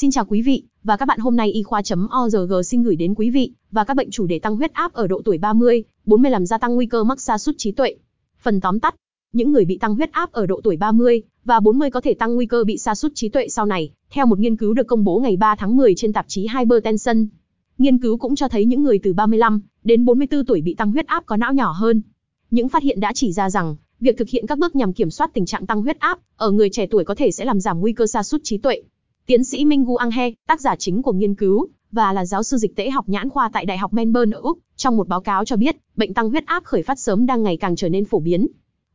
Xin chào quý vị và các bạn hôm nay y khoa.org xin gửi đến quý vị và các bệnh chủ đề tăng huyết áp ở độ tuổi 30, 40 làm gia tăng nguy cơ mắc sa sút trí tuệ. Phần tóm tắt, những người bị tăng huyết áp ở độ tuổi 30 và 40 có thể tăng nguy cơ bị sa sút trí tuệ sau này, theo một nghiên cứu được công bố ngày 3 tháng 10 trên tạp chí Hypertension. Nghiên cứu cũng cho thấy những người từ 35 đến 44 tuổi bị tăng huyết áp có não nhỏ hơn. Những phát hiện đã chỉ ra rằng, việc thực hiện các bước nhằm kiểm soát tình trạng tăng huyết áp ở người trẻ tuổi có thể sẽ làm giảm nguy cơ sa sút trí tuệ. Tiến sĩ Minh Gu Anghe, tác giả chính của nghiên cứu, và là giáo sư dịch tễ học nhãn khoa tại Đại học Melbourne ở Úc, trong một báo cáo cho biết, bệnh tăng huyết áp khởi phát sớm đang ngày càng trở nên phổ biến.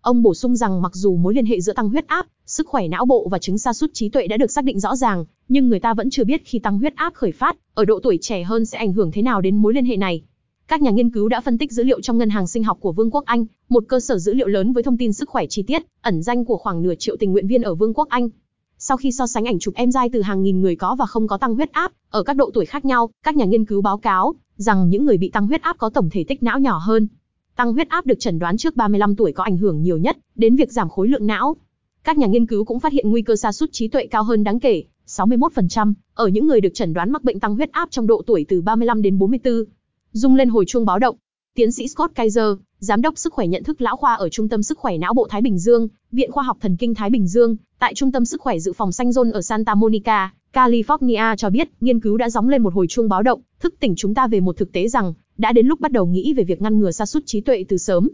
Ông bổ sung rằng mặc dù mối liên hệ giữa tăng huyết áp, sức khỏe não bộ và chứng sa sút trí tuệ đã được xác định rõ ràng, nhưng người ta vẫn chưa biết khi tăng huyết áp khởi phát ở độ tuổi trẻ hơn sẽ ảnh hưởng thế nào đến mối liên hệ này. Các nhà nghiên cứu đã phân tích dữ liệu trong ngân hàng sinh học của Vương quốc Anh, một cơ sở dữ liệu lớn với thông tin sức khỏe chi tiết, ẩn danh của khoảng nửa triệu tình nguyện viên ở Vương quốc Anh. Sau khi so sánh ảnh chụp em dai từ hàng nghìn người có và không có tăng huyết áp ở các độ tuổi khác nhau, các nhà nghiên cứu báo cáo rằng những người bị tăng huyết áp có tổng thể tích não nhỏ hơn. Tăng huyết áp được chẩn đoán trước 35 tuổi có ảnh hưởng nhiều nhất đến việc giảm khối lượng não. Các nhà nghiên cứu cũng phát hiện nguy cơ sa sút trí tuệ cao hơn đáng kể, 61%, ở những người được chẩn đoán mắc bệnh tăng huyết áp trong độ tuổi từ 35 đến 44. Dung lên hồi chuông báo động. Tiến sĩ Scott Kaiser, giám đốc sức khỏe nhận thức lão khoa ở Trung tâm Sức khỏe Não Bộ Thái Bình Dương, Viện Khoa học Thần kinh Thái Bình Dương, tại Trung tâm Sức khỏe Dự phòng Xanh Zone ở Santa Monica, California cho biết, nghiên cứu đã gióng lên một hồi chuông báo động, thức tỉnh chúng ta về một thực tế rằng, đã đến lúc bắt đầu nghĩ về việc ngăn ngừa sa sút trí tuệ từ sớm.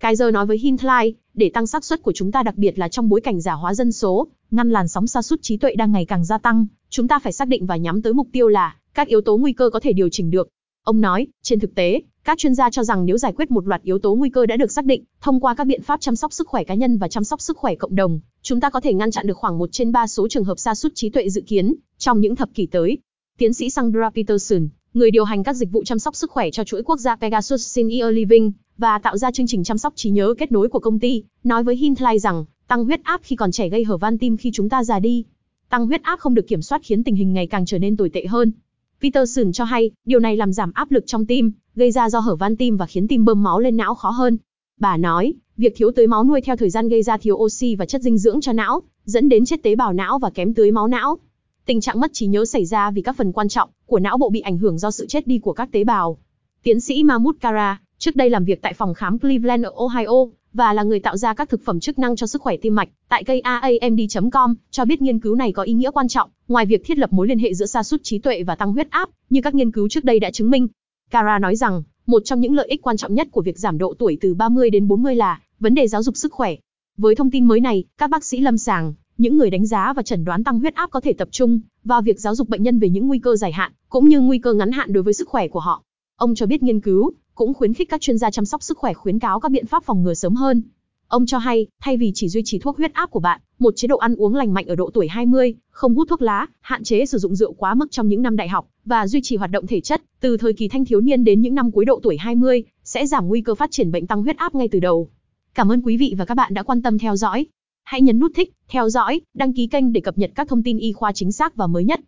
Kaiser nói với Hintline, để tăng xác suất của chúng ta đặc biệt là trong bối cảnh giả hóa dân số, ngăn làn sóng sa sút trí tuệ đang ngày càng gia tăng, chúng ta phải xác định và nhắm tới mục tiêu là các yếu tố nguy cơ có thể điều chỉnh được. Ông nói, trên thực tế, các chuyên gia cho rằng nếu giải quyết một loạt yếu tố nguy cơ đã được xác định, thông qua các biện pháp chăm sóc sức khỏe cá nhân và chăm sóc sức khỏe cộng đồng, chúng ta có thể ngăn chặn được khoảng 1 trên 3 số trường hợp sa sút trí tuệ dự kiến trong những thập kỷ tới. Tiến sĩ Sandra Peterson, người điều hành các dịch vụ chăm sóc sức khỏe cho chuỗi quốc gia Pegasus Senior Living và tạo ra chương trình chăm sóc trí nhớ kết nối của công ty, nói với Hintline rằng, tăng huyết áp khi còn trẻ gây hở van tim khi chúng ta già đi. Tăng huyết áp không được kiểm soát khiến tình hình ngày càng trở nên tồi tệ hơn. Peterson cho hay, điều này làm giảm áp lực trong tim, gây ra do hở van tim và khiến tim bơm máu lên não khó hơn. Bà nói, việc thiếu tưới máu nuôi theo thời gian gây ra thiếu oxy và chất dinh dưỡng cho não, dẫn đến chết tế bào não và kém tưới máu não. Tình trạng mất trí nhớ xảy ra vì các phần quan trọng của não bộ bị ảnh hưởng do sự chết đi của các tế bào. Tiến sĩ Mahmoud Kara, trước đây làm việc tại phòng khám Cleveland ở Ohio, và là người tạo ra các thực phẩm chức năng cho sức khỏe tim mạch, tại cây AAMD.com, cho biết nghiên cứu này có ý nghĩa quan trọng, ngoài việc thiết lập mối liên hệ giữa sa sút trí tuệ và tăng huyết áp, như các nghiên cứu trước đây đã chứng minh. Cara nói rằng, một trong những lợi ích quan trọng nhất của việc giảm độ tuổi từ 30 đến 40 là vấn đề giáo dục sức khỏe. Với thông tin mới này, các bác sĩ lâm sàng, những người đánh giá và chẩn đoán tăng huyết áp có thể tập trung vào việc giáo dục bệnh nhân về những nguy cơ dài hạn, cũng như nguy cơ ngắn hạn đối với sức khỏe của họ. Ông cho biết nghiên cứu cũng khuyến khích các chuyên gia chăm sóc sức khỏe khuyến cáo các biện pháp phòng ngừa sớm hơn. Ông cho hay, thay vì chỉ duy trì thuốc huyết áp của bạn, một chế độ ăn uống lành mạnh ở độ tuổi 20, không hút thuốc lá, hạn chế sử dụng rượu quá mức trong những năm đại học và duy trì hoạt động thể chất từ thời kỳ thanh thiếu niên đến những năm cuối độ tuổi 20 sẽ giảm nguy cơ phát triển bệnh tăng huyết áp ngay từ đầu. Cảm ơn quý vị và các bạn đã quan tâm theo dõi. Hãy nhấn nút thích, theo dõi, đăng ký kênh để cập nhật các thông tin y khoa chính xác và mới nhất.